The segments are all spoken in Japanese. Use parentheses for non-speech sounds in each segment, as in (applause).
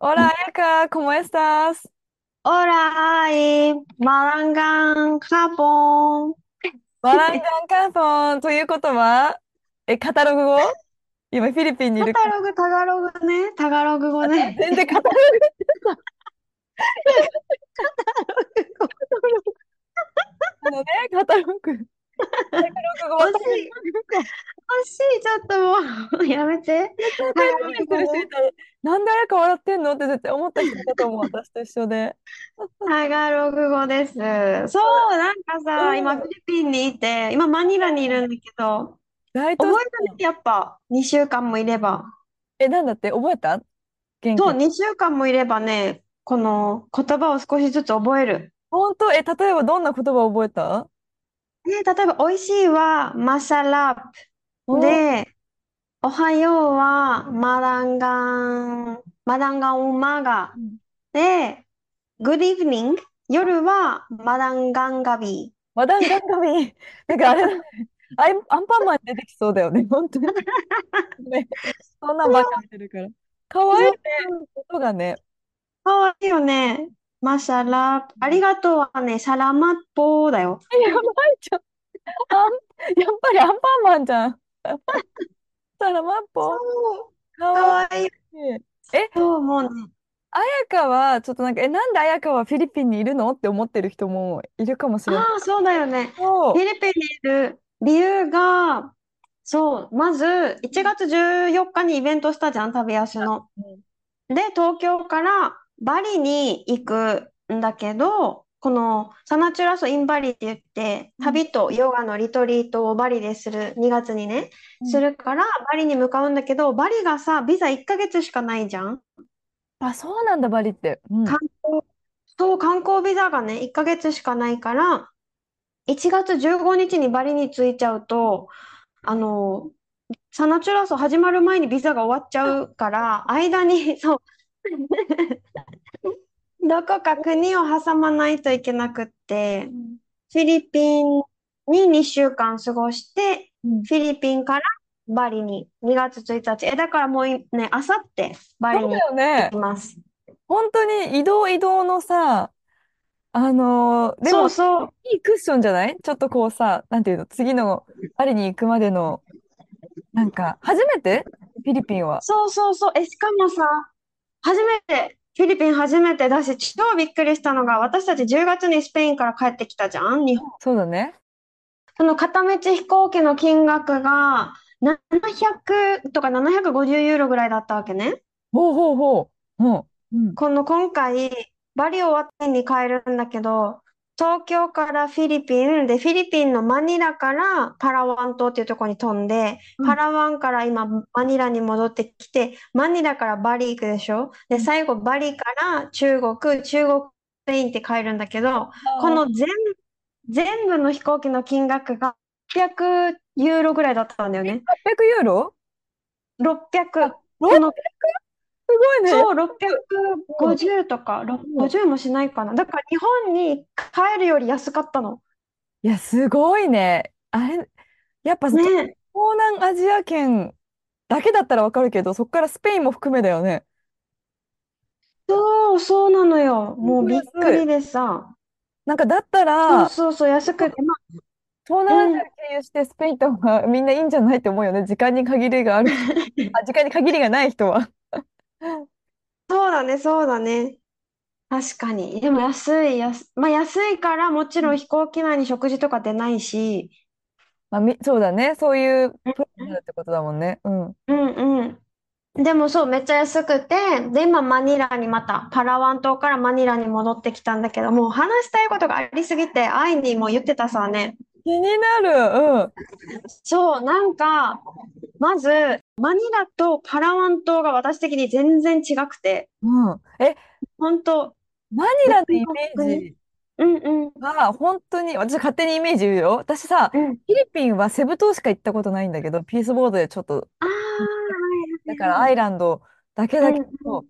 Hola, Ayaka, ¿cómo estás? Hola, ay, Marangan, Japón. バランガンカンポンということは、え、カタログ語今フィリピンにいるタガログ、タガログね、タガログ語ね。全然カタログあのね、カタログ。(laughs) 惜しい。惜しい、ちょっともうやめて。なんで彩香笑ってんの？って絶対思った人だと思う、私と一緒で。タガログ語です。そう、なんかさ、う。ん今フィリピンにいて、今マニラにいるんだけど、覚えたね、やっぱ2週間もいれば。え、なんだって？覚えた？元気？そう、2週間もいればね、この言葉を少しずつ覚える。本当？え、例えばどんな言葉覚えた？ね、例えば、美味しいはマサラおで、おはようはマダンガン、マダンガンウマガうんで、Good evening、夜はマダンガンガビ。マダンガンガミ。(laughs) なんかあれだね、アイアンパンマンに出てきそうだよね、本当に。ね、そんなんばっか見てるから。かわいいね、音がね。かわいいよね。マシャラ、ありがとうはね、サラマッポーだよ。やばいじゃん。あん、やっぱりアンパンマンじゃん。サラマッポ。そう、かかわいわいい。い。え、そう、もうね、彩香は、ちょっとなんか、え、なんで彩香はフィリピンにいるのって思ってる人もいるかもしれない。ああ、そうだよね。フィリピンにいる理由が、そう、まず、1月14日にイベントしたじゃん、旅足の。で、東京からバリに行くんだけど、このサナチュラソ・イン・バリって言って、うん旅とヨガのリトリートをバリでする、2月にね、うんするから、バリに向かうんだけど、バリがさ、ビザ1ヶ月しかないじゃん。あ、そうなんだ、バリって。うん。観光、そう、観光ビザがね、1ヶ月しかないから、1月15日にバリに着いちゃうと、あの、サナチュラソ始まる前にビザが終わっちゃうから、間に、そう、(laughs) どこか国を挟まないといけなくって、フィリピンに2週間過ごして、うんフィリピンからバリに2月1日。え、だからもういね、あさってバリに行き。ます。本当に移動移動のさ、あのーでもそうそう。いいクッションじゃない？ちょっとこうさ、なんていうの、次のパリに行くまでの、なんか、初めて？フィリピンは。そうそうそう。え、しかもさ、初めて、フィリピン初めてだし、超びっくりしたのが、私たち10月にスペインから帰ってきたじゃん、日本。そうだね。その片道飛行機の金額が、700とか750ユーロぐらいだったわけね。ほうほうほう。ほう。うん。この今回、バリ終わってに帰るんだけど、東京からフィリピンで、フィリピンのマニラからパラワン島っていうところに飛んで、うん。パラワンから今マニラに戻ってきて、マニラからバリ行くでしょ？で、最後バリから中国、中国、スペインって帰るんだけど、この全、全部の飛行機の金額が600ユーロぐらいだったんだよね。800ユーロ？600。ロこのすごいね。そう、650とか、650もしないかな。だから日本に帰るより安かったの。いや、すごいね。あれ、やっぱ東ね。南アジア圏だけだったらわかるけど、そこからスペインも含めだよね。そう、そうなのよ。もうびっくりでさ。なんかだったそうら、そうそう、安くて。ま東南アジア経由してスペイン行った方がみんないいんじゃないって思うよね。時間に限りがある。(laughs) あ、時間に限りがない人は。そうだね、そうだね。確かに。でも安い、安、まあ安いからもちろん飛行機内に食事とか出ないし、まあ、み、そうだね。そういうプランになるってことだもんね。うん。うんうん。でもそう、めっちゃ安くて、で、今マニラにまた、パラワン島からマニラに戻ってきたんだけど、もう話したいことがありすぎて、愛にも言ってたさね。気になる。うん。そう、なんか、まず、マニラとパラワン島が私的に全然違くて、うん。え、本当マニラのイメージうんうんは、本当に、私勝手にイメージ言うよ。私さ、うん。フィリピンはセブ島しか行ったことないんだけど、ピースボードでちょっと、だから。アイランドだけだけうんうん。ど、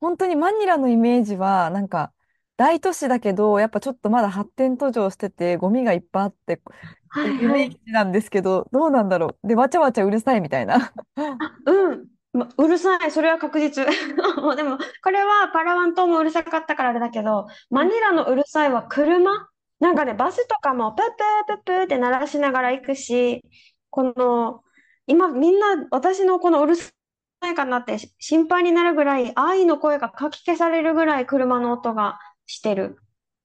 本当にマニラのイメージは、なんか、大都市だけど、やっぱちょっとまだ発展途上してて、ゴミがいっぱいあって、イはいはい。メージなんですけど、どうなんだろう。で、わちゃわちゃうるさいみたいな。あ、うん。ま、うるさい。それは確実。(laughs) もうでも、これはパラワン島もうるさかったからあれだけど、マニラのうるさいは車？なんかね、バスとかもプープープープーって鳴らしながら行くし、この、今みんな私のこのうるさいかなって心配になるぐらい、愛の声がかき消されるぐらい車の音がしてる。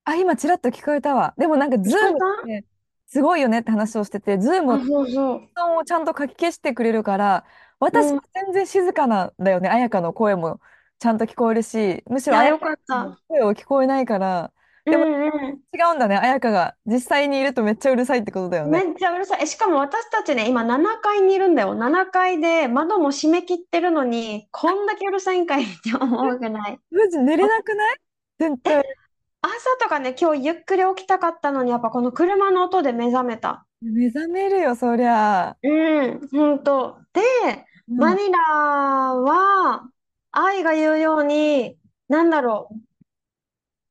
あ、今、ちらっと聞こえたわ。でもなんか、ズームってすごいよねって話をしてて、ズームあ、そうそう。音をちゃんと書き消してくれるから、うん。い私は全然静かなんだよね。彩香の声もちゃんと聞こえるし、むしろや、彩よかっ香のた。声を聞こえないから、うでもん違うんだね。彩香が実際にいるとめっちゃうるさいってことだよね。めっちゃうるさい。え、しかも私たちね、今7階にいるんだよ。7階で窓も閉め切ってるのに、こんだけうるさいんかいって思うぐらい。マジ寝れなくない？絶対。朝とかね、今日ゆっくり起きたかったのに、やっぱこの車の音で目覚めた。目覚めるよ、そりゃ。うん、ほんと。で、うん。マニラは、愛が言うように、なんだろう。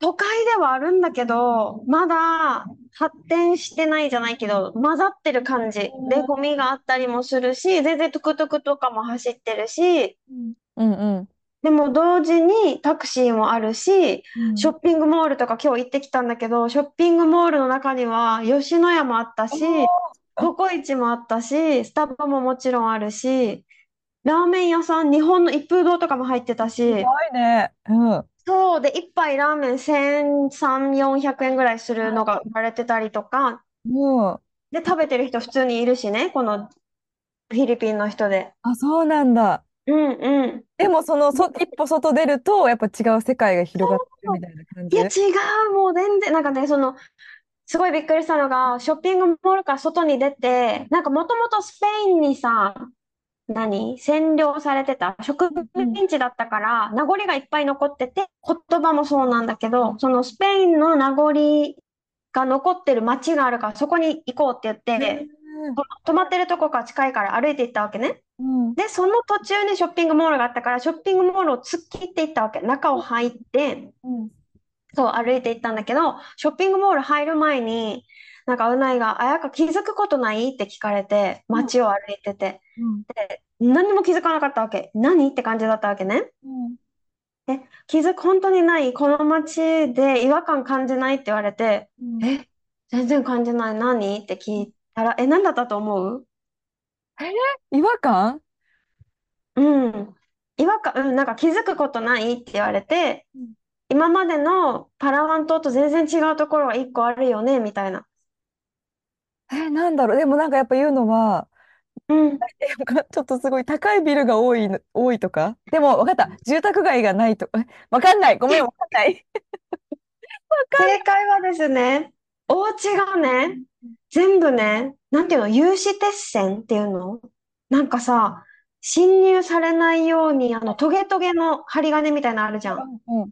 都会ではあるんだけど、まだ発展してないじゃないけど、混ざってる感じ。で、ゴミがあったりもするし、全然トゥクトゥクとかも走ってるし、うんうんでも同時にタクシーもあるし、うん。ショッピングモールとか今日行ってきたんだけど、ショッピングモールの中には吉野家もあったおし、ーココイチもあったし、スタバももちろんあるし、ラーメン屋さん、日本の一風堂とかも入ってたし、すごいね。うん。そうで、一杯ラーメン1300、400円ぐらいするのが売られてたりとか、もう、で、食べてる人普通にいるしね、このフィリピンの人で。あ、そうなんだ。うんうん。でも、その、そ、一歩外出ると、やっぱ違う世界が広がってるみたいな感いや、じ。違う、もう全然、なんかね、その、すごいびっくりしたのが、ショッピングモールから外に出て、なんかもともとスペインにさ、何占領されてた植うん。民地だったから名残がいっぱい残ってて言葉もそうなんだけどそのスペインの名残が残ってる街があるからそこに行こうって言っへてー泊まってるとこから近いから歩いて行ったわけね。うん。でその途中にショッピングモールがあったからショッピングモールを突っ切っていったわけ中を入ってうん。そう歩いて行ったんだけどショッピングモール入る前になんかうないが「あやか気づくことない?」って聞かれてうん。街を歩いてて。うん。で何にも気づかなかったわけ。何って感じだったわけね。うん。え、気づく、本当にないこの街で違和感感じないって言われて、うんえ、全然感じない。何？って聞いたら、え、何だったと思う？え？ー違和感？うん。違和感、うん、なんか気づくことないって言われて、うん今までのパラワン島と全然違うところが一個あるよね、みたいな。えーなんだろう？でもなんかやっぱ言うのは、うん。えなんかちょっとすごい高いビルが多いの、多いとか？でも、わかった。住宅街がないと。え、わかんない。ごめん、わかんない。わかん正解はですね、お家がね、全部ね、なんていうの、有刺鉄線っていうの？なんかさ、侵入されないように、あの、トゲトゲの針金みたいなのあるじゃん。うん。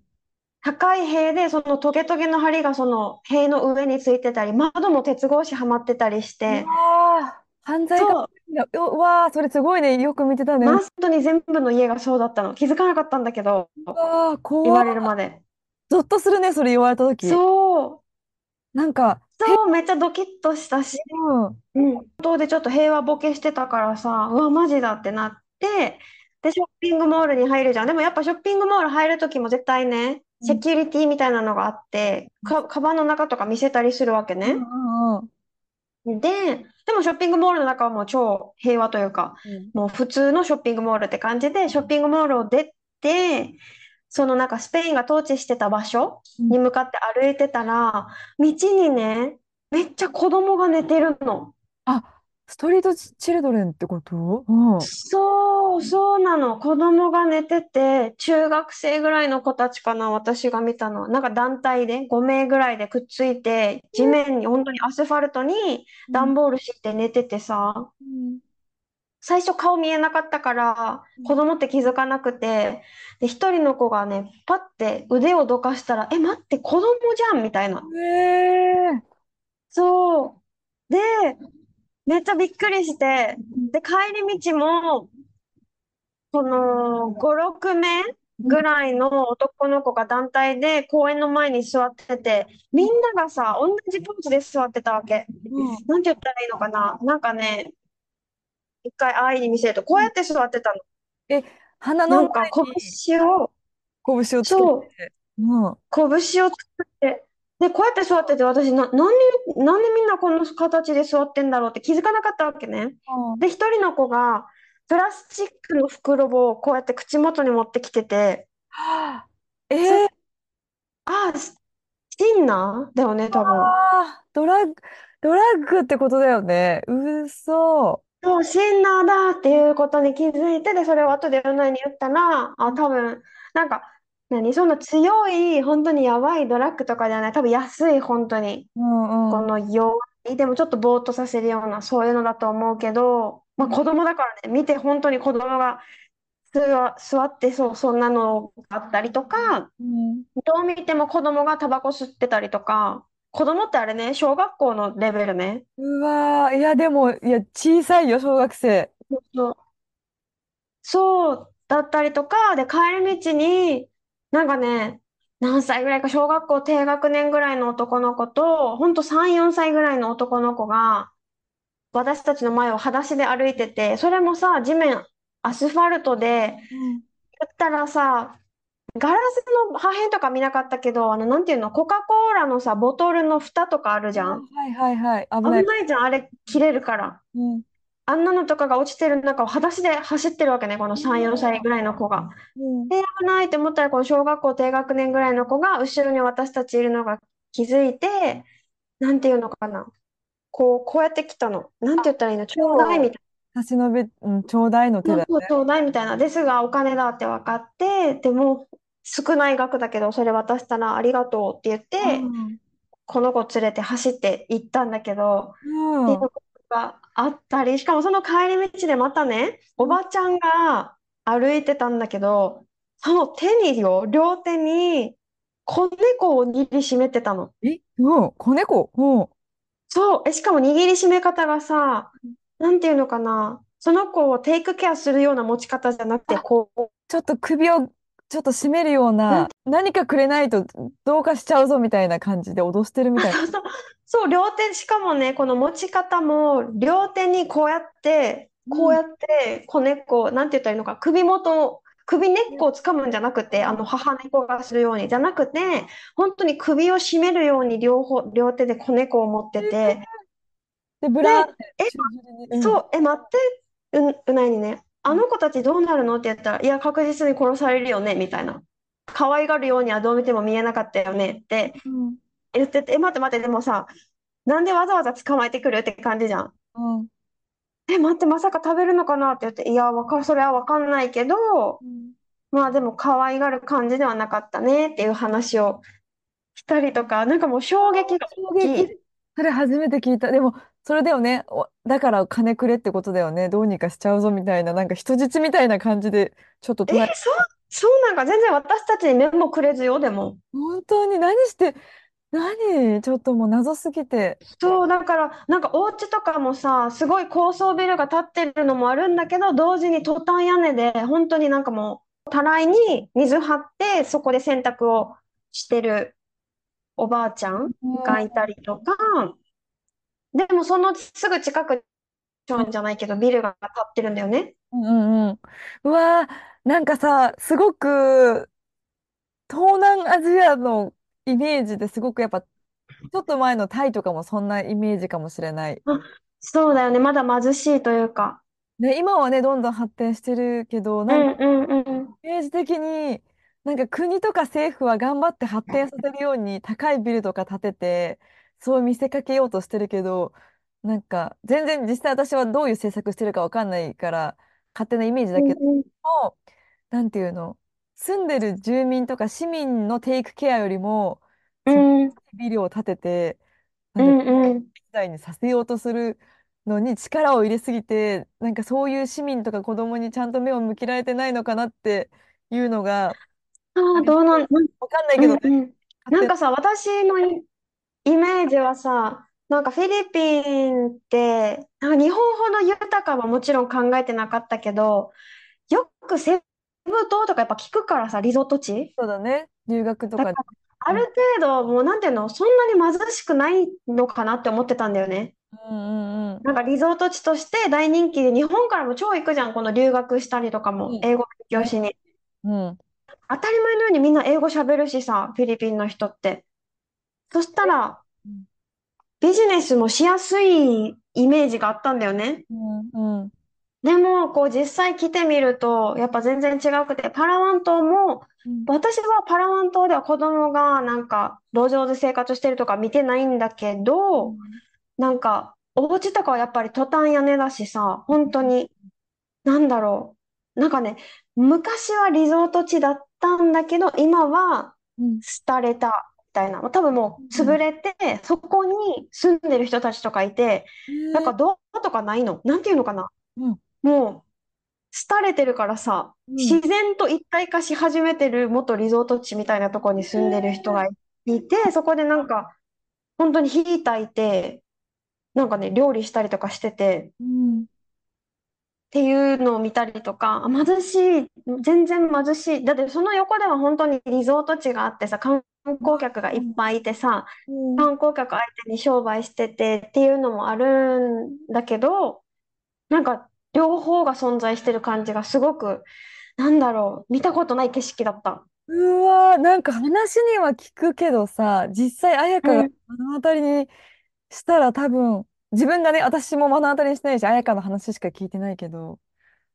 高い塀で、そのトゲトゲの針がその塀の上についてたり、窓も鉄格子はまってたりしうて、わー、犯罪が、そう、ううわー、それすごいね。よく見てたね。マストに全部の家がそうだったの。気づかなかったんだけど、うわー、言わ。れるまで。ゾッとするね、それ言われたとき。そう、なんか、へ、そう、めっちゃドキッとしたし、うん。うん。東でちょっと平和ボケしてたからさ、うわ、マジだってなって、で、ショッピングモールに入るじゃん。でもやっぱショッピングモール入るときも絶対ね、うん。セキュリティみたいなのがあって、か、カバンの中とか見せたりするわけうんね。で、でもショッピングモールの中はもう超平和というか、うんもう普通のショッピングモールって感じで、ショッピングモールを出て、そのなんかスペインが統治してた場所うんに向かって歩いてたら、道にね、めっちゃ子供が寝てるの。あ、ストリートチチルドレンってこと？うん。そう、そうなの。子供が寝てて、中学生ぐらいの子たちかな、私が見たのは。なんか団体で5名ぐらいでくっついて、地面に、本当にアスファルトにうん段ボール敷いて寝ててさ、うん最初顔見えなかったから子供って気づかなくてで一人の子がねパッて腕をどかしたら「え待って子供じゃん」みたいな。ええそう。でめっちゃびっくりしてで帰り道もその5、6名ぐらいの男の子が団体で公園の前に座ってて、みんながさ、同じポーズで座ってたわけ。うん。なんて言ったらいいのかななんかね、一回安易に見せると、こうやって座ってたの。え、鼻の前なんかに拳を、拳をつけて、そう、うん。拳を作って、で、こうやって座ってて、私な、なんで、なんでみんなこの形で座ってんだろうって気づかなかったわけね。で、一人の子が、プラスチックの袋をこうやって口元に持ってきてて、はあ、えそー、あ、シンナーだよね、多分。ドラッグ、ドラッグってことだよね。うそ。そう、シンナーだっていうことに気づいて、で、それを後でヨナに言ったら、あ、多分、なんか、何、そんな強い、本当にやばいドラッグとかではない、多分安い、本当に、うんうん。この弱い、でもちょっとぼーっとさせるような、そういうのだと思うけど、まあ子供だからね、見て本当に子供が座、座ってそう、そんなのがあったりとか、うん。どう見ても子供がタバコ吸ってたりとか、子供ってあれね、小学校のレベルね。うわー、いや、でも、いや、小さいよ、小学生。そうそうそうだったりとか、で、帰り道に、なんかね、何歳ぐらいか、小学校低学年ぐらいの男の子と、ほんと3、4歳ぐらいの男の子が、私たちの前を裸足で歩いてて、それもさ、地面、アスファルトで、うん。言ったらさ、ガラスの破片とか見なかったけど、あの、なんていうの、コカ・コーラのさ、ボトルの蓋とかあるじあゃん。はいはいはい。危ない。危ないじゃん、あれ、切れるから。うん。あんなのとかが落ちてる中を裸足で走ってるわけね、この3、4歳ぐらいの子が。うん。で、危ないって思ったら、この小学校低学年ぐらいの子が後ろに私たちいるのが気づいて、なんていうのかな。こう、こうやって来たの。なんて言ったらいいの？ちょうだいみ。たい差し伸べ、うん、ちょうだいの手な。だよね。ちょうだいみたいな。ですが、お金だって分かって、でも、少ない額だけど、それ渡したらありがとうって言っうて、ん。この子連れて走って行ったんだけど、っていううん。ことがあったり、しかもその帰り道でまたね、おばちゃんが歩いてたんだけど、その手によ、両手に子猫を握りしめてたの。え、うん、子猫？うん。そう、え、しかも握りしめ方がさ、なんていうのかな、その子をテイクケアするような持ち方じゃなくて、あ、こう、ちょっと首をちょっと締めるような、何かくれないとどうかしちゃうぞみたいな感じで脅してるみたいな。そうそう、両手、しかもね、この持ち方も、両手にこうやって、こうやって子猫、なんて言ったらいいのか、首元、首根っこを掴むんじゃなくて、あの母猫がするように、じゃなくて、本当に首を絞めるように両方、両手で子猫を持ってて、で、ブで、ラーってえ。うん。そう、え、待って、う、うないにね、あの子たちどうなるのって言ったら、いや、確実に殺されるよね、みたいな。可愛がるようにはどう見ても見えなかったよねってうん。言ってて、え、待って待って、でもさ、なんでわざわざ捕まえてくるって感じじゃん。うん。え、待って、まさか食べるのかなって言って、いや、わか、それはわかんないけど、うんまあでも可愛がる感じではなかったねっていう話をしたりとか、なんかもう衝撃が衝撃。大きい。それ初めて聞いた。でも、それだよね。おだから金くれってことだよね。どうにかしちゃうぞみたいな、なんか人質みたいな感じで、ちょっとえ、捉え、そう、そうなんか全然私たちに目もくれずよ、でも。本当に何して、何？ちょっともう謎すぎて。そう、だから、なんかお家とかもさ、すごい高層ビルが建ってるのもあるんだけど、同時にトタン屋根で、本当になんかもう、たらいに水張って、そこで洗濯をしてるおばあちゃんうんがいたりとか、でもそのすぐ近くじゃないけど、ビルが建ってるんだよね。うんうんうわー、なんかさ、すごく東南アジアのイメージですごくやっぱ、ちょっと前のタイとかもそんなイメージかもしれない。あ、そうだよね。まだ貧しいというか。ね、今はね、どんどん発展してるけど、なんかうんうんうん。イメージ的に、なんか国とか政府は頑張って発展させるように高いビルとか建てて、そう見せかけようとしてるけど、なんか全然実際私はどういう政策してるかわかんないから、勝手なイメージだけど、なんていうの、住んでる住民とか市民のテイクケアよりも、うそのんうんビルを建てて、なんかうんうん。時代にさせようとする。のに力を入れすぎて、なんかそういう市民とか子供にちゃんと目を向けられてないのかなっていうのがああ。どうなん、なんわかんないけどね、うんうん。勝手なんかさ、私のイイメージはさ、なんかフィリピンって、なんか日本ほど豊かはもちろん考えてなかったけど、よくセブ島とかやっぱ聞くからさ、リゾート地。そうだね、留学とか。だから、あるうん程度、もうなんていうの、そんなに貧しくないのかなって思ってたんだよね。うんうんなんかリゾート地として大人気で、日本からも超行くじゃん、この留学したりとかも、うん。英語勉強ね、しに。うん。当たり前のようにみんな英語喋るしさ、フィリピンの人って。そしたら、うんビジネスもしやすいイメージがあったんだよね。うんうんでも、こう実際来てみると、やっぱ全然違くて、パラワン島も、うん私はパラワン島では子供がなんか路上で生活してるとか見てないんだけど、うんなんかお家とかはやっぱりトタン屋根だしさ、本当に、なんだろう。なんかね、昔はリゾート地だったんだけど、今はうん。廃れたみたいな。多分もううん。潰れて、そこに住んでる人たちとかいて、なんえーか道路とかないの？なんていうのかな？うん。もう、廃れてるからさ、うん。自然と一体化し始めてる元リゾート地みたいなところに住んでる人がいて、そこでなんか、本当に火焚いて、なんかね、料理したりとかしてて、うんっていうのを見たりとか、あ貧しい、全然貧しい。だってその横では本当にリゾート地があってさ、観光客がいっぱいいてさ、うん観光客相手に商売しててっていうのもあるんだけど、なんか両方が存在してる感じがすごく、なんだろう、見たことない景色だった。うわー、なんか話には聞くけどさ、実際彩香がうん、目の当たりにしたら多分、自分がね、私も目の当たりにしてないし、彩香の話しか聞いてないけど、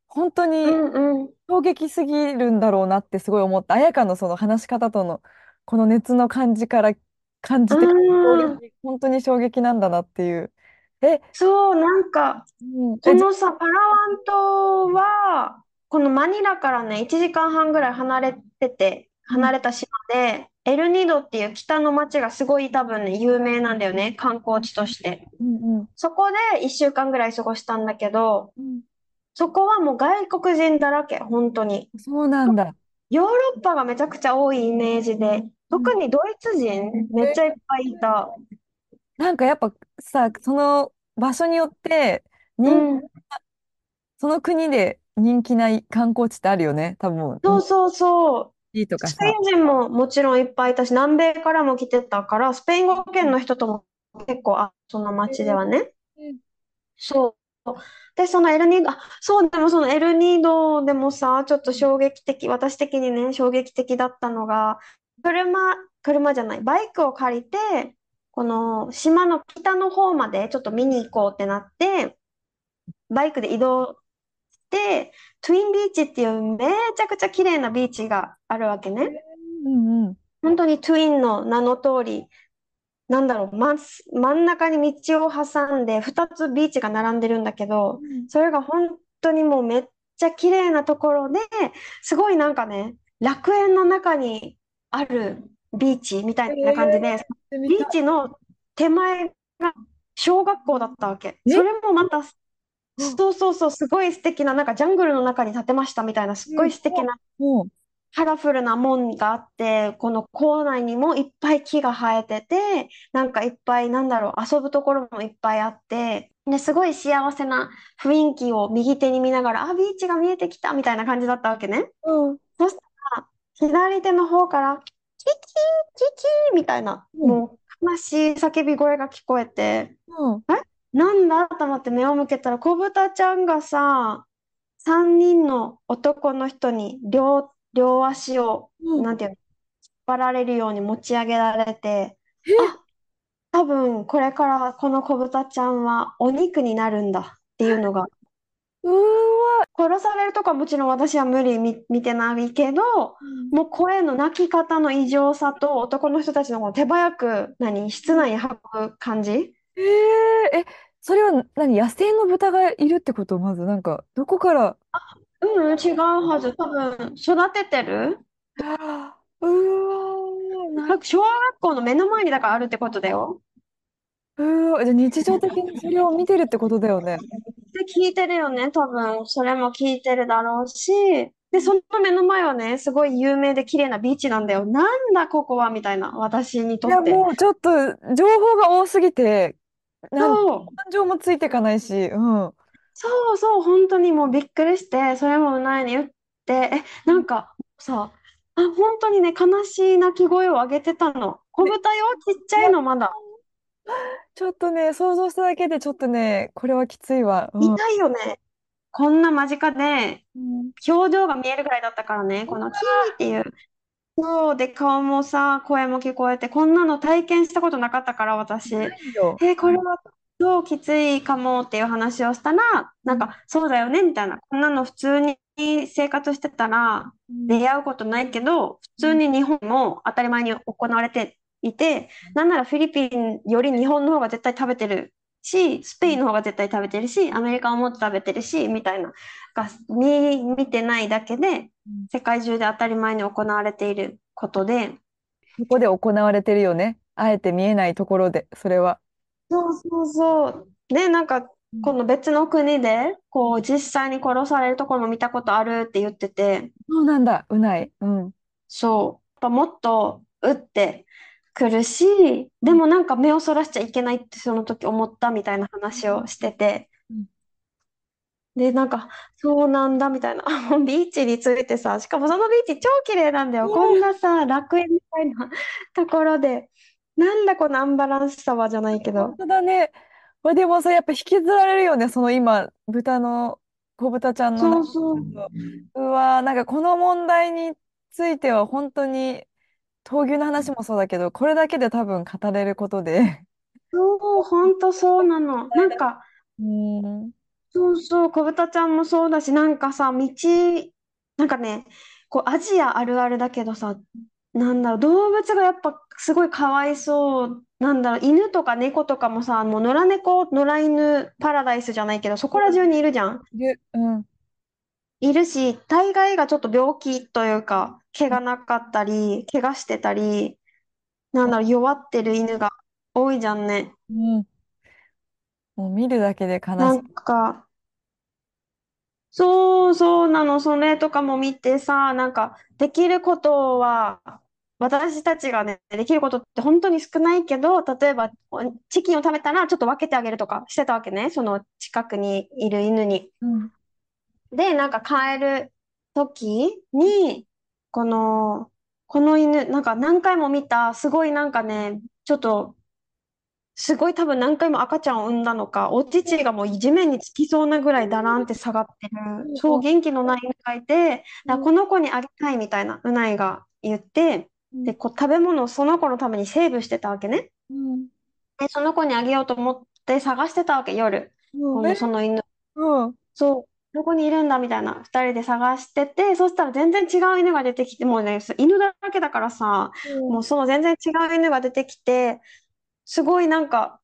本当うにん、うん。衝撃すぎるんだろうなってすごい思った。彩香のその話し方との、この熱の感じから感うじて、衝ん、撃、本当に衝撃なんだなっていう。え、そう、なんか、うん、え、じこのさ、パラワン島は、このマニラからね、1時間半ぐらい離れてて、うん離れた島で、エルニドっていう北の町がすごい多分ね、有名なんだよね、観光地として。うんうんそこで1週間ぐらい過ごしたんだけど、うんそこはもう外国人だらけ、本当に。そうなんだ。ヨーロッパがめちゃくちゃ多いイメージで、うん特にドイツ人めっちゃいっぱいいた。なんかやっぱさ、その場所によってう人、ん、その国で人気な観光地ってあるよね。多分、日そうそうそう。本とかスペイさ。ン人ももちろんいっぱいいたし、南米からも来てたから、スペイン語圏の人とも結構、あ、その町ではね。うんそう。で、そのエルニード、あ、そう、でもそのエルニードでもさ、ちょっと衝撃的、私的にね、衝撃的だったのが、車、車じゃない、バイクを借りて、この島の北の方までちょっと見に行こうってなって、バイクで移動ツインビーチっていうめちゃくちゃ綺麗なビーチがあるわけね。うんうん。本当にツインの名の通り、なんだろう、ま、真ん中に道を挟んで2つビーチが並んでるんだけど、それが本当にもうめっちゃ綺麗なところで、すごいなんかね、楽園の中にあるビーチみたいな感じで、ビーチの手前が小学校だったわけ。え？それもまた、そうそうそう、すごい素敵な、なんかジャングルの中に建てましたみたいな、すっごい素敵なもカラフルな門があって、この校内にもいっぱい木が生えてて、なんかいっぱい、なんだろう、遊ぶところもいっぱいあって、で、すごい幸せな雰囲気を右手に見ながら、あ、ビーチが見えてきたみたいな感じだったわけね。う、うん。そしたら、左手の方から、キキキキみたいな、うん。もう悲しい叫び声が聞こえて、うんなんだと思って目を向けたら、子豚ちゃんがさ、3人の男の人に両、両足を、うん。なんていうの、引っ張られるように持ち上げられて、え？あ、多分これからこの子豚ちゃんはお肉になるんだっていうのが、うーわ、殺されるとかもちろん私は無理見、見てないけど、もう声の鳴き方の異常さと男の人たちのこの手早く何室内に運ぶ感じ？えー、え、それは何野生の豚がいるってこと？まず、なんか、どこから、うん、違うはず。多分育ててる？あーうわー、な、小学校の目の前にだからあるってことだよ。うー、じゃあ日常的にそれを見てるってことだよね？で、聞いてるよね、多分。それも聞いてるだろうし。で、その目の前はね、すごい有名で綺麗なビーチなんだよ。なんだここは？みたいな、私にいや、とって。もうちょっと情報が多すぎて、なん、そう、感情もついていかないし、うん。そうそう、本当にもうびっくりして、それもないに言って、え、なんかさ、あ、本当にね、悲しい泣き声を上げてたの。小豚よ、ちっちゃいのまだ。ちょっとね、想像しただけでちょっとね、これはきついわ。うん。痛いよね。こんな間近で、うん表情が見えるぐらいだったからね、このキーっていう。そうで、顔もさ、声も聞こえて、こんなの体験したことなかったから、私。いいよ。え、これはどうきついかもっていう話をしたら、なんうんか、そうだよね、みたいな。こんなの普通に生活してたら、うん出会うことないけど、普うん通に日本も当たり前に行われていて、なんならフィリピンより日本の方が絶対食べてるし、スペインの方が絶対食べてるし、アメリカはもっと食べてるし、みたいな。が見、見てないだけで、うん世界中で当たり前に行われていることで、そこで行われてるよね。あえて見えないところで、それは。そうそうそう。で、なんか、うんこの別の国で、こう、実際に殺されるところも見たことあるって言ってて、そうなんだ、うない。うん。そう。やっぱもっと打ってくるし、でもなんか目をそらしちゃいけないってその時思ったみたいな話をしてて、うんで、なんか、そうなんだみたいな。(laughs) もうビーチについてさ、しかもそのビーチ超綺麗なんだよ。こんなさ、楽園みたいなところで、なんだこのアンバランスさはじゃないけど。本当だね。まあ、でもさ、やっぱ引きずられるよね。その今、豚の、子豚ちゃんのそう中そう。だと。うわー、なんかこの問題については本当に、闘牛の話もそうだけど、これだけで多分語れることで。そう、ほんとそうなの。(laughs) なんか、うん。そうそう、小豚ちゃんもそうだし、なんかさ、道、なんかね、こう、アジアあるあるだけどさ、なんだろう、動物がやっぱすごいかわいそう。なんだろう、犬とか猫とかもさ、もう野良猫、野良犬パラダイスじゃないけど、そこら中にいるじゃん。いるうん。いるし、大概がちょっと病気というか、毛がなかったり、怪我してたり、なんだろう、弱ってる犬が多いじゃんね。うん。もう見るだけで悲しい。なんか、そうそうなの、それとかも見てさ、なんか、できることは、私たちがね、できることって本当に少ないけど、例えば、チキンを食べたらちょっと分けてあげるとかしてたわけね、その近くにいる犬に。うん。で、なんか帰る時に、この、この犬、なんか何回も見た、すごいなんかね、ちょっと、すごい多分何回も赤ちゃんを産んだのか、お乳がもう地面につきそうなぐらいだらんって下がってる、そう元気のない犬がいて、だからこの子にあげたいみたいな、うないが言って、で、こう食べ物をその子のためにセーブしてたわけね。うん。で、その子にあげようと思って探してたわけ、夜。この、その犬。うん。そう、どこにいるんだみたいな、二人で探してて、そしたら全然違う犬が出てきて、もうね、犬だらけだからさ、うんもうその全然違う犬が出てきて、すごいなんか、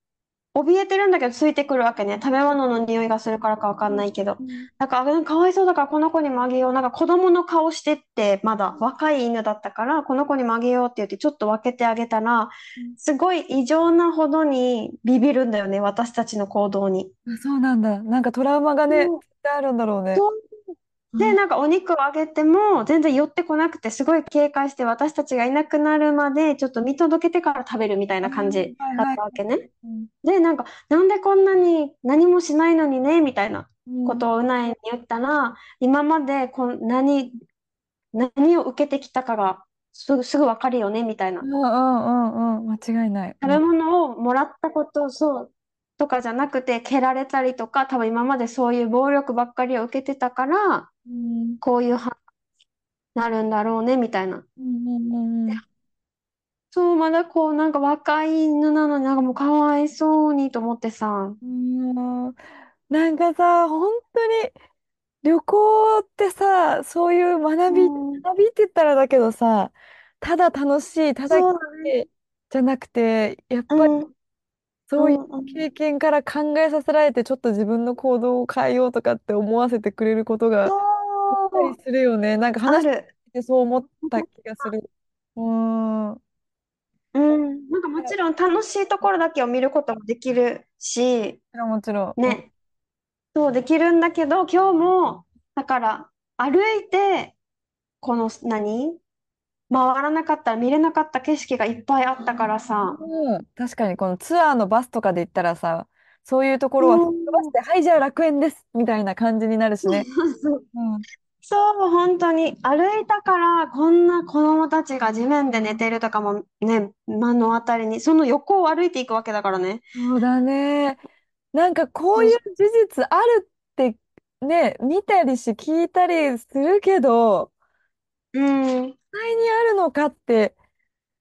怯えてるんだけどついてくるわけね。食べ物の匂いがするからかわかんないけど。うんだから、うんかわいそうだからこの子にもあげよう。なんか子供の顔してって、まだ若い犬だったから、この子にもあげようって言ってちょっと分けてあげたら、すごい異常なほどにビビるんだよね、私たちの行動に。あそうなんだ。なんかトラウマがね、そう絶対あるんだろうね。で、うんなんかお肉をあげても全然寄ってこなくて、すごい警戒して私たちがいなくなるまでちょっと見届けてから食べるみたいな感じだっ。たわけね。うんで、なんか、なんでこんなに何もしないのにね、みたいなこうんとをうないに言ったら、今までこん何、何を受けてきたかがすぐ、すぐわかるよね、みたいな。うんうんうんうん。間違いない。食べ物をもらったこと、そう、とかじゃなくて、蹴られたりとか、多分今までそういう暴力ばっかりを受けてたから、うんこういう反応になるんだろうね、みたいな。うんそう、まだこう、なんか若い犬なのになんかもうかわいそうにと思ってさ。うんうんなんかさ、本当に旅行ってさ、そういう学うび、ん、学びって言ったらだけどさ、ただ楽しい、ただ綺そうだね。麗じゃなくて、やっぱりうん、うそういうん、うん。経験から考えさせられて、ちょっと自分の行動を変えようとかって思わせてくれることがあったりそう、するよね。なんか話しある。ててそう思った気がする。うーん。うん。なんかもちろん楽しいところだけを見ることもできるし、もちろん、もちろん。ね、そうできるんだけど、今日も、だから歩いて、この何回らなかったら見れなかった景色がいっぱいあったからさ。うん、確かにこのツアーのバスとかで行ったらさ、そういうとこうろは飛ばしはい、じゃあ楽園ですみたいな感じになるしね。(laughs) うん。そう、本当に歩いたからこんな子供たちが地面で寝てるとかもね、目の当たりに、その横を歩いていくわけだからね。そうだね。なんかこういう事実あるってね、見たりし聞いたりするけど、う。うん。実際にあるのかって、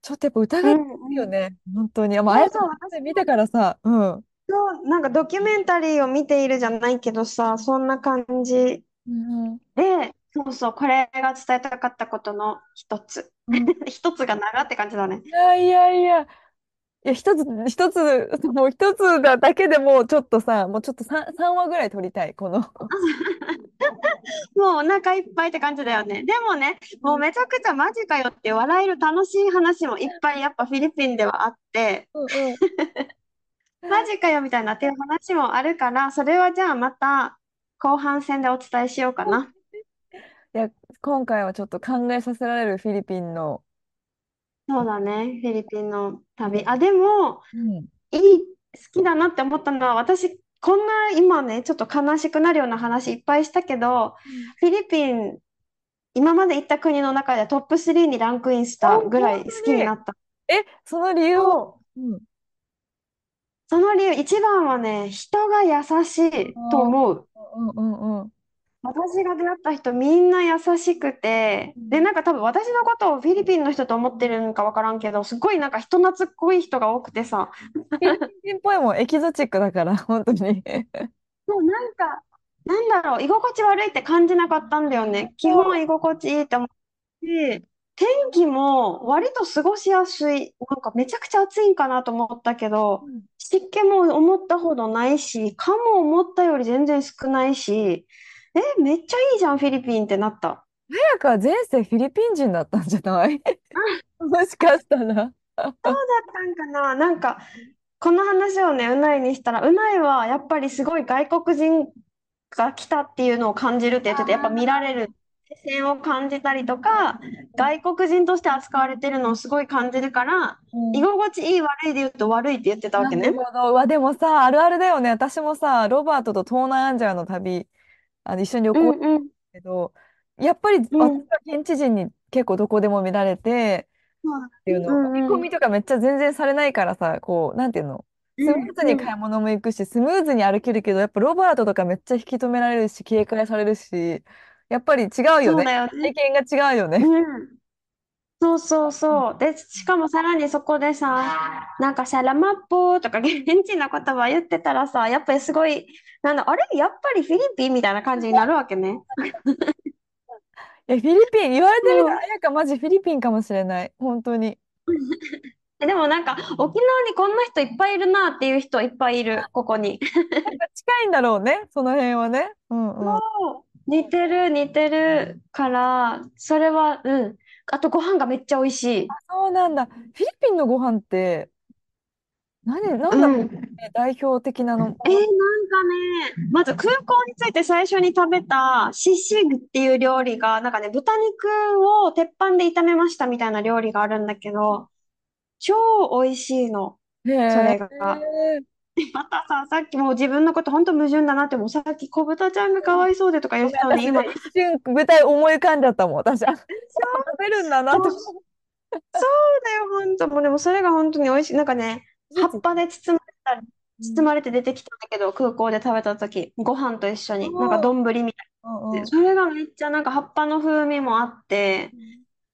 ちょっとやっぱう疑ってるよんうん。ね。本当に。まあ、あやかそうそう、私で見たからさ、うん。もなんかドキュメンタリーを見ているじゃないけどさ、そんな感じうんうん。で、そうそう、これが伝えたかったことの一つ。うん (laughs) 一つが長って感じだね。いやいやいや、いや、一つ、一つ、(laughs) もう一つだだけでもうちょっとさ、もうちょっと 3, 三話ぐらい撮りたい、この。(laughs) もうお腹いっぱいって感じだよね。でもね、もうめちゃくちゃマジかよって笑える楽しい話もいっぱいやっぱフィリピンではあって、うんうん。(laughs) マジかよみたいなっていう話もあるから、それはじゃあまた後半戦でお伝えしようかな。いや、今回はちょっと考えさせられるフィリピンの、そうだね、フィリピンの旅。あ、でも、うん。いい、好きだなって思ったのは、私、こんな今ね、ちょっと悲しくなるような話いっぱいしたけど、うんフィリピン、今まで行った国の中でトップ3にランクインしたお、ぐらい好。きになった。え、その理由はそう。うん。その理由、一番はね、人が優しいとあ思う。ーうんうんうん私が出会った人みんな優しくて、で、うん。なんか多分私のことをフィリピンの人と思ってるんかわからんけど、すごいなんか人懐っこい人が多くてさ、フィリピン人っぽいもん、エキゾチックだから、(laughs) 本当に。もうなんか、なんだろう、居心地悪いって感じなかったんだよね。基本居心地いいと思って、天気も割と過ごしやすい。なんかめちゃくちゃ暑いんかなと思ったけど、うん湿気も思ったほどないし、蚊も思ったより全然少ないし、え、めっちゃいいじゃん、フィリピンってなった。早川前世フィリピン人だったんじゃない？もしかしたら。なんかな、なんか、この話をね、うないにしたら、うないはやっぱりすごい外国人が来たっていうのを感じるって言ってて、やっぱ見られる視線を感じたりとか、外国人として扱われてるのをすごい感じるから、居うん。心地いい悪いで言うと悪いって言ってたわなけね。るほど。うわ、でもさ、あるあるだよね。私もさ、ロバートと東南アジアの旅、あの、一緒に旅う行したんうんけど、やっぱりうん。私は現地人に結構どこでも見られて、そうだっていうの、追い込んうん。みとかめっちゃ全然されないからさ、こう、なんていうの、うスムーズにんうん。買い物も行くし、スムーズに歩けるけど、やっぱロバートとかめっちゃ引き止められるし、警戒されるし、やっぱり違うよそうね。だよね。経験が違うよね。うん。そうそううんそう。で、しかもさらにそこでさ、なんかサラマッポとか現地の言葉言ってたらさ、やっぱりすごい、なんだ、あれ？やっぱりフィリピンみたいな感じになるわけね。(laughs) いや、フィリピン、言われてみたら、そう。あやかマジフィリピンかもしれない。本当に。え (laughs) でもなんか、沖縄にこんな人いっぱいいるなっていう人いっぱいいる、ここに。近いんだろうね、その辺はね。うんうん。あ、そう。似てる、似てるから、それは、うん。あとご飯がめっちゃ美味しい。そうなんだ。フィリピンのご飯って、何、なうんだろん。うね、代表的なの。えー、なんかね、まず空港に着いて最初に食べたシッシグっていう料理が、なんかね、豚肉を鉄板で炒めましたみたいな料理があるんだけど、超美味しいの、へそれえ。が。またさ、さっきもう自分のこと本当矛盾だなって、もうさっき小豚ちゃんがかわいそうでとか言ってたのに、今、一瞬舞台思い浮かんじゃったもん、私。あ、やっぱ食べるんだなと。そう、だよ、本当。もうでもそれが本当に美味しい。なんかね、葉っ。ぱで包まれた、うん包まれて出てきたんだけど、空港で食べた時、ご飯と一緒に、なんか丼みたいで、うんうんそれがめっちゃなんか葉っぱの風味もあって、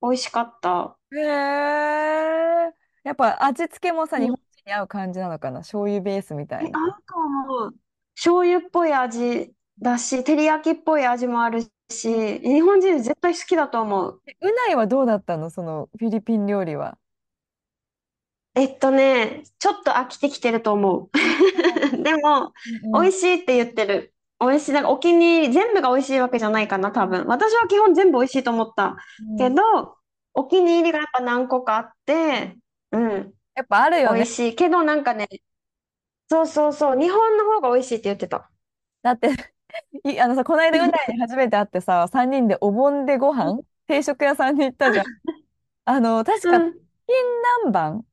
美味しかった。へえ。やっぱ味付けもさ、日本に合う感じなのかな。醤油ベースみたえ、いな。合うと思う。醤油っぽい味だし、照り焼きっぽい味もあるし、日本人絶対好きだと思う。えうないはどうだったの？そのフィリピン料理は。えっとね、ちょっと飽きてきてると思う。(laughs) でも、うんうん美味しいって言ってる。美味しい。なんかお気に入り、全部が美味しいわけじゃないかな、多分。私は基本全部美味しいと思った。うんけど、お気に入りがやっぱ何個かあって、うん。やっぱあるよね。美味しい。けどなんかね、そうそうそう、日本の方が美味しいって言ってた。だっていあのさ、この間、うないに初めて会ってさ、3人でお盆でご飯定食屋さんに行ったじゃん。(laughs) あの、確か、チうん、キン南蛮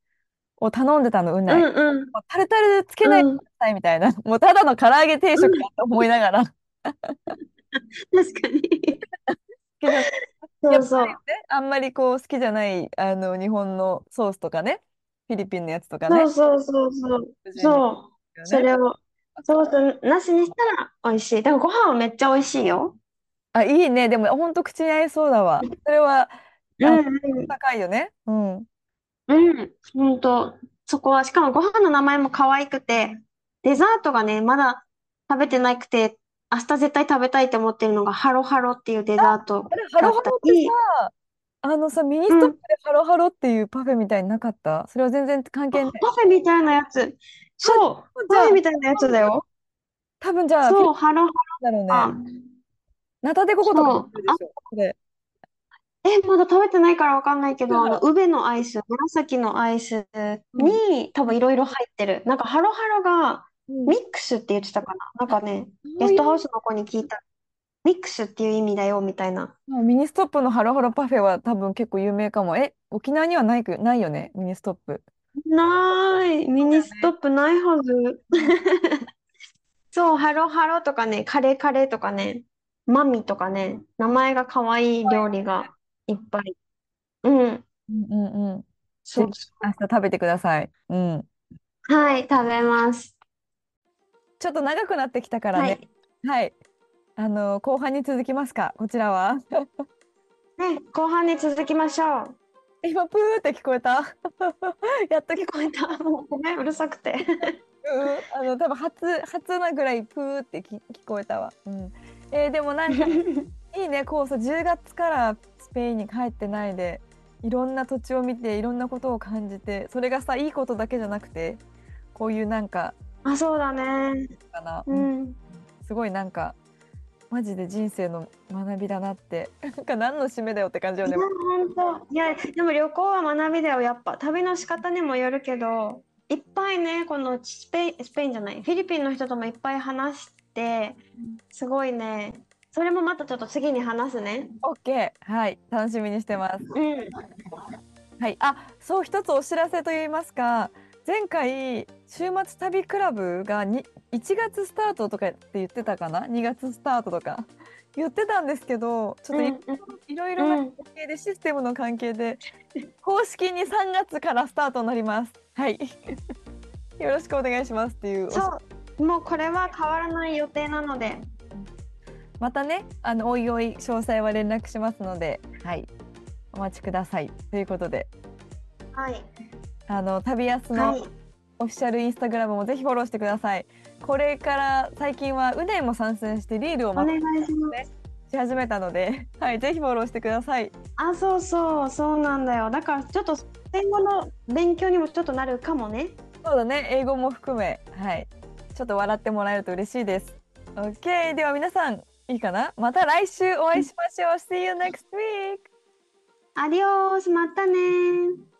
を頼んでたの、ううない。ん、うん、もうタルタルつけないでうん。くださいみたいな。もうただの唐揚げ定食だと思いながら。好 (laughs) 確かに。きじゃやそうそう。っぱりね、あんまりこう好きじゃないあの日本のソースとかね、フィリピンのやつとかね、そうそうそうそう。そう。それを、ソースなしにしたら美味しい。でもご飯はめっちゃ美味しいよ。あ、いいね。でも、ほんと口に合いそうだわ。それは、あ、うんうん。高いよね。うん。うん。ほんと。そこは、しかもご飯の名前も可愛くて、デザートがね、まだ食べてなくて、明日絶対食べたいと思ってるのが、ハロハロっていうデザートあれ、ハロハロってり、さ、あのさ、ミニスうん。トップでハロハロっていうパフェみたいになかった？それは全然関係ない。パフェみたいなやつ。そう。じパフェみたいなやつだよ。多分じゃあ、フィリピそう、ハロハンだろうロ。ね。ナタデココとかもそう。あ、でしょ。これ。え、まだ食べてないからわかんないけど、あの、うウベのアイス、紫のアイスん。に多分いろいろ入ってる。なんかハロハロがうん。ミックスって言ってたかな。なんかね、ゲストハウスの子に聞いた。ミックスっていう意味だよ、みたいな。あミニストップのハロハロパフェは多分結構有名かも。え、沖縄にはないく、ないよね、ミニストップ。ない。ミニ。ストップないはず。そう、ハロハロとかね、カレーカレーとかね、マミとかね、名前が可愛い料理がいっぱい。うん、うんうんうん。ぜひそうそ明日食べてください。うん。う。はい、食べます。ちょっと長くなってきたからね。はい。はい。あの、後半に続きますか、こちらは。ね、後半に続きましょう。今、プーって聞こえた。(laughs) やっと聞こえた。もうごめん、うるさくて。えうん、あの、多分初、初なぐらいプーってき聞こえたわ。うん。えーでもなんか、(laughs) いいね、こうさ、10月からスペインに帰ってないで、いろんな土地を見て、いろんなことを感じて、それがさ、いいことだけじゃなくて、こういうなんか、あ、そうだね。かな、ううんん。すごいなんか、マジで人生の学びだなって、なんか何の締めだよって感じよね。いや、本当。いや、でも旅行は学びだよ、やっぱ。旅の仕方にもよるけど、いっぱいね、このスペイン、スペインじゃない、フィリピンの人ともいっぱい話して、すごいね。それもまたちょっと次に話すね。オッケー、はい、楽しみにしてます。うん。はい、あ、そう一つお知らせといいますか、前回週末旅クラブがに1月スタートとかって言ってたかな、2月スタートとか。言ってたんですけど、ちょっとい,、ろいろな関係でシステムの関係で公式に3月からスタートになります。はい。(laughs) よろしくお願いしますっていう。そう、もうこれは変わらない予定なので、またね、あのおいおい詳細は連絡しますので、はい、お待ちください。ということで、はい。あの旅安の、はい。オフィシャルインスタグラムもぜひフォローしてください。これから最近はうねも参戦してリールをま願いします。し始めたので、はい、ぜひフォローしてください。あ、そうそう、そうなんだよ。だからちょっとスペイン語の勉強にもちょっとなるかもね。そうだね、英語も含め、はい、ちょっと笑ってもらえると嬉しいです。OK、では皆さん、いいかな？また来週お会いしましょう。See you next week! アディオース、またねー。